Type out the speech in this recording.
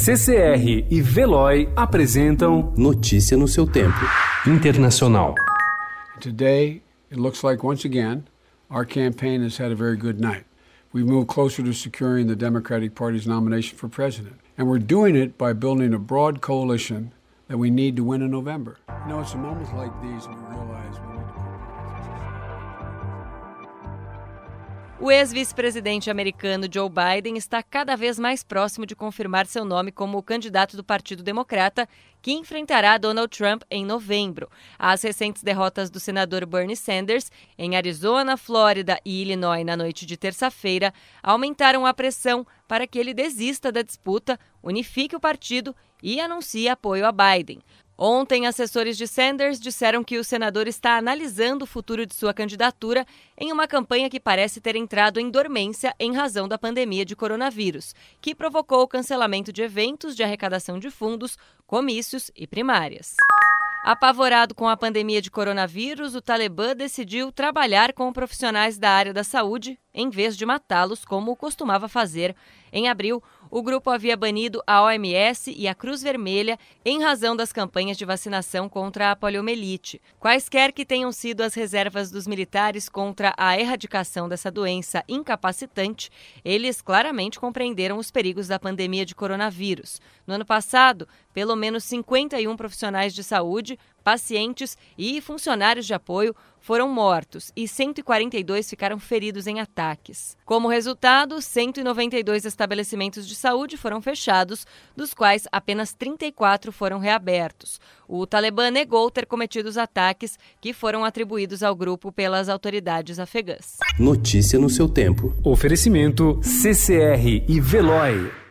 CCR e Veloy apresentam Notícia no seu tempo. Internacional. Today, it looks like once again our campaign has had a very good night. We've moved closer to securing the Democratic Party's nomination for president. And we're doing it by building a broad coalition that we need to win in November. You know, it's moments like these we realize O ex-vice-presidente americano Joe Biden está cada vez mais próximo de confirmar seu nome como candidato do Partido Democrata, que enfrentará Donald Trump em novembro. As recentes derrotas do senador Bernie Sanders em Arizona, Flórida e Illinois na noite de terça-feira aumentaram a pressão para que ele desista da disputa, unifique o partido e anuncie apoio a Biden. Ontem, assessores de Sanders disseram que o senador está analisando o futuro de sua candidatura em uma campanha que parece ter entrado em dormência em razão da pandemia de coronavírus, que provocou o cancelamento de eventos de arrecadação de fundos, comícios e primárias. Apavorado com a pandemia de coronavírus, o Talibã decidiu trabalhar com profissionais da área da saúde em vez de matá-los, como costumava fazer. Em abril, o grupo havia banido a OMS e a Cruz Vermelha em razão das campanhas de vacinação contra a poliomielite. Quaisquer que tenham sido as reservas dos militares contra a erradicação dessa doença incapacitante, eles claramente compreenderam os perigos da pandemia de coronavírus. No ano passado, pelo menos 51 profissionais de saúde pacientes e funcionários de apoio foram mortos e 142 ficaram feridos em ataques. Como resultado, 192 estabelecimentos de saúde foram fechados, dos quais apenas 34 foram reabertos. O Talibã negou ter cometido os ataques que foram atribuídos ao grupo pelas autoridades afegãs. Notícia no seu tempo. Oferecimento CCR e Veloy.